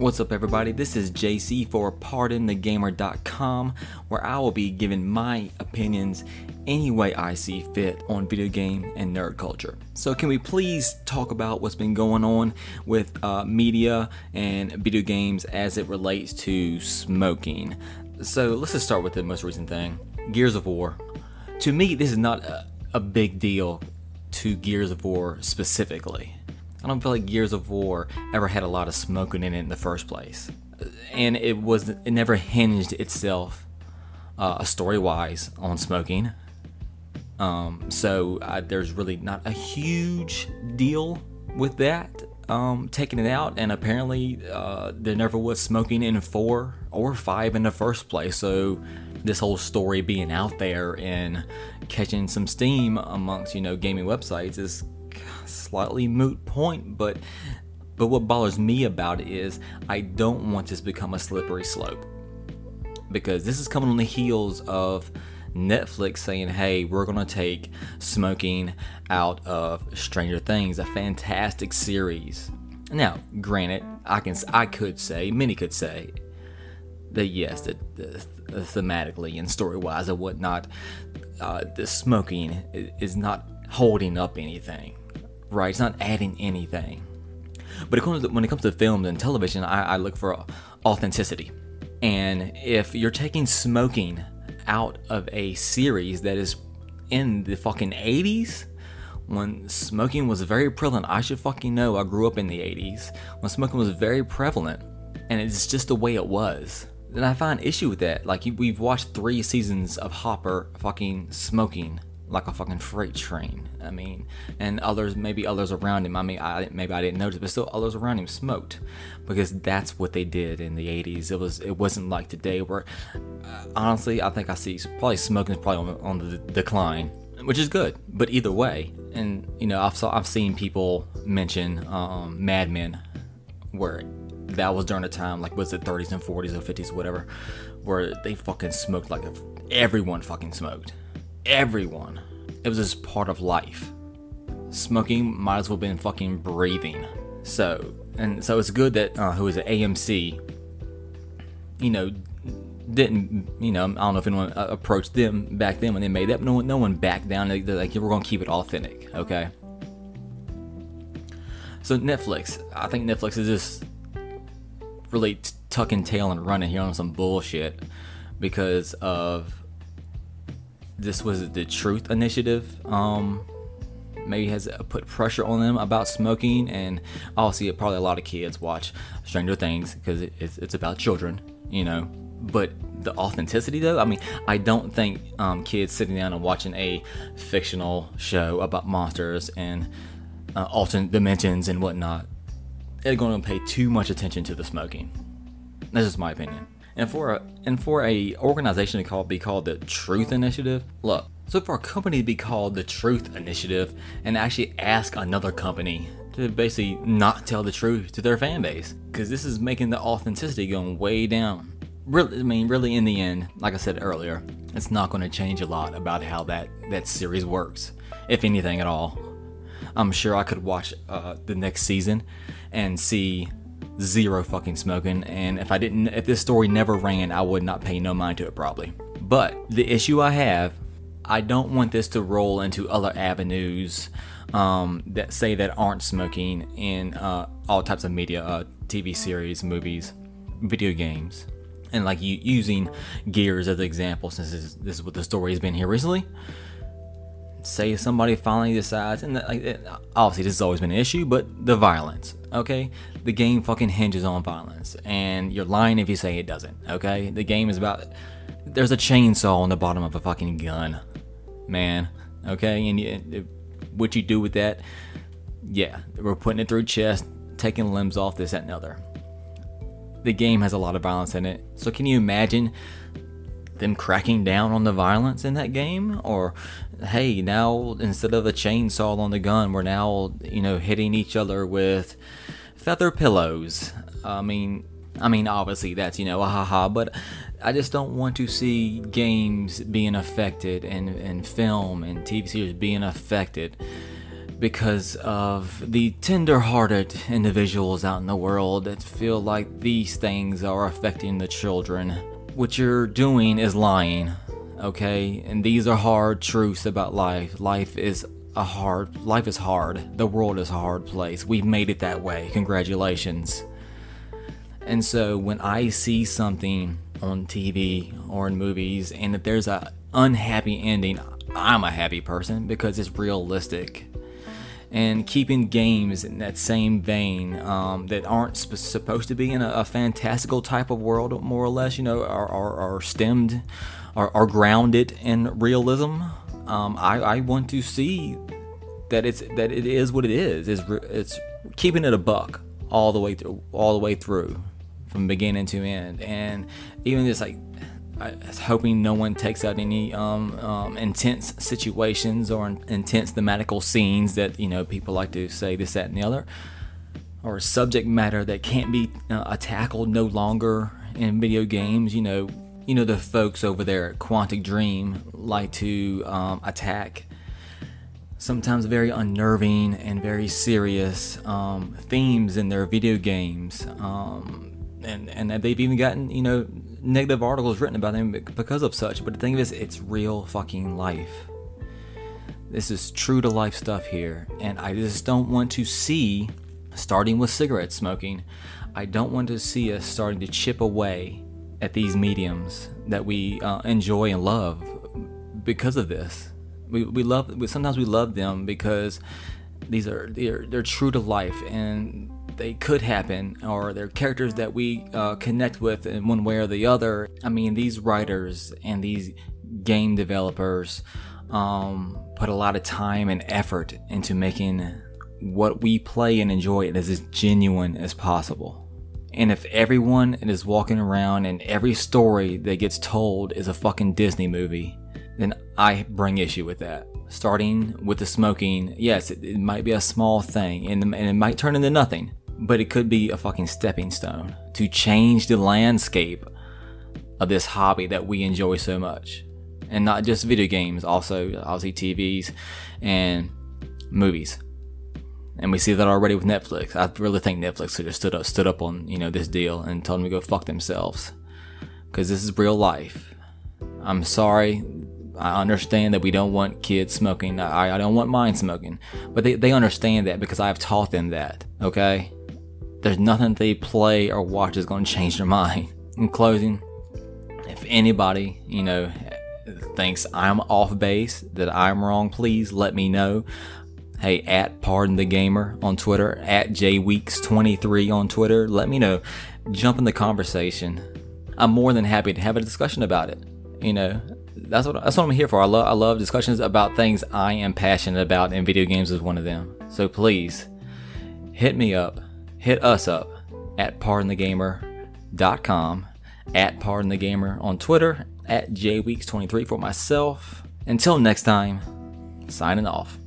What's up, everybody? This is JC for PardonTheGamer.com, where I will be giving my opinions any way I see fit on video game and nerd culture. So, can we please talk about what's been going on with uh, media and video games as it relates to smoking? So, let's just start with the most recent thing Gears of War. To me, this is not a, a big deal to Gears of War specifically I don't feel like Gears of War ever had a lot of smoking in it in the first place, and it was it never hinged itself uh, story wise on smoking. Um, so uh, there's really not a huge deal with that. Um, taking it out, and apparently uh, there never was smoking in four or five in the first place. So this whole story being out there and catching some steam amongst you know gaming websites is slightly moot point, but but what bothers me about it is I don't want this to become a slippery slope. Because this is coming on the heels of Netflix saying, "Hey, we're going to take smoking out of Stranger Things, a fantastic series." Now, granted, I can I could say, many could say that yes, that, thematically and story-wise and whatnot, uh, the smoking is not holding up anything right? It's not adding anything. But when it comes to films and television, I, I look for authenticity. And if you're taking smoking out of a series that is in the fucking 80s, when smoking was very prevalent, I should fucking know I grew up in the 80s, when smoking was very prevalent, and it's just the way it was. Then I find issue with that. Like, we've watched three seasons of Hopper fucking smoking like a fucking freight train. I mean, and others, maybe others around him. I mean, I, maybe I didn't notice, but still, others around him smoked because that's what they did in the '80s. It was, it wasn't like today where, uh, honestly, I think I see probably smoking is probably on, on the decline, which is good. But either way, and you know, I've saw, I've seen people mention um, Mad Men, where that was during a time like was it 30s and 40s or 50s or whatever, where they fucking smoked like everyone fucking smoked everyone. It was just part of life. Smoking might as well been fucking breathing. So, and so it's good that uh, who is it, AMC, you know, didn't, you know, I don't know if anyone uh, approached them back then when they made that, no one, no one backed down. They, are like, we're gonna keep it authentic, okay? So Netflix, I think Netflix is just really t- tucking tail and running here on some bullshit because of this was the Truth Initiative. Um, maybe has put pressure on them about smoking, and obviously, probably a lot of kids watch Stranger Things because it's, it's about children, you know. But the authenticity, though, I mean, I don't think um, kids sitting down and watching a fictional show about monsters and uh, alternate dimensions and whatnot, they're going to pay too much attention to the smoking. That's just my opinion and for a and for a organization to call be called the Truth Initiative. Look, so for a company to be called the Truth Initiative and actually ask another company to basically not tell the truth to their fan base, because this is making the authenticity going way down. Really, I mean, really, in the end, like I said earlier, it's not going to change a lot about how that that series works, if anything at all. I'm sure I could watch uh, the next season and see zero fucking smoking, and if I didn't, if this story never ran, I would not pay no mind to it probably. But the issue I have, I don't want this to roll into other avenues um, that say that aren't smoking in uh, all types of media, uh, TV series, movies, video games, and like using Gears as an example, since this is, this is what the story has been here recently say somebody finally decides, and like, obviously this has always been an issue, but the violence, okay? The game fucking hinges on violence, and you're lying if you say it doesn't, okay? The game is about there's a chainsaw on the bottom of a fucking gun, man, okay? And you, uh, what you do with that, yeah, we're putting it through chest, taking limbs off, this, that, and other. The game has a lot of violence in it, so can you imagine them cracking down on the violence in that game or hey now instead of a chainsaw on the gun we're now you know hitting each other with feather pillows i mean i mean obviously that's you know a haha but i just don't want to see games being affected and, and film and tv series being affected because of the tender hearted individuals out in the world that feel like these things are affecting the children. What you're doing is lying, okay? And these are hard truths about life. Life is a hard life is hard. The world is a hard place. We've made it that way. Congratulations. And so when I see something on TV or in movies and if there's a unhappy ending, I'm a happy person because it's realistic. And keeping games in that same vein um, that aren't sp- supposed to be in a, a, fantastical type of world, more or less, you know, are, are, are stemmed, are, are grounded in realism. Um, I, I want to see that it's that it is what it is. It's, it's keeping it a buck all the way through, all the way through, from beginning to end, and even just like hoping no one takes out any um, um, intense situations or intense thematical scenes that you know people like to say this, that, and the other, or subject matter that can't be uh, tackled no longer in video games. You know, you know the folks over there at Quantic Dream like to um, attack sometimes very unnerving and very serious um, themes in their video games. Um, and, and they've even gotten, you know, negative articles written about them because of such. But the thing is, it's real fucking life. This is true to life stuff here. And I just don't want to see, starting with cigarette smoking, I don't want to see us starting to chip away at these mediums that we uh, enjoy and love because of this. We, we love, sometimes we love them because these are, they're, they're true to life and they could happen or they're characters that we uh, connect with in one way or the other. I mean, these writers and these game developers um, put a lot of time and effort into making what we play and enjoy as as genuine as possible. And if everyone is walking around and every story that gets told is a fucking Disney movie, then I bring issue with that. Starting with the smoking, yes, it, it might be a small thing and, and it might turn into nothing but it could be a fucking stepping stone to change the landscape of this hobby that we enjoy so much. And not just video games, also obviously TVs and movies. And we see that already with Netflix. I really think Netflix should have stood up, stood up on you know this deal and told them to go fuck themselves, because this is real life. I'm sorry. I understand that we don't want kids smoking. I, I don't want mine smoking, but they, they understand that because I've taught them that. Okay, there's nothing they play or watch is going to change their mind. In closing, if anybody, you know, thinks I'm off base, that I'm wrong, please let me know. Hey, at Pardon the Gamer on Twitter, at JWeeks23 on Twitter, let me know. Jump in the conversation. I'm more than happy to have a discussion about it. You know, that's what that's what I'm here for. I love I love discussions about things I am passionate about, and video games is one of them. So please hit me up hit us up at pardonthegamer.com, at pardonthegamer on Twitter, at jweeks23 for myself. Until next time, signing off.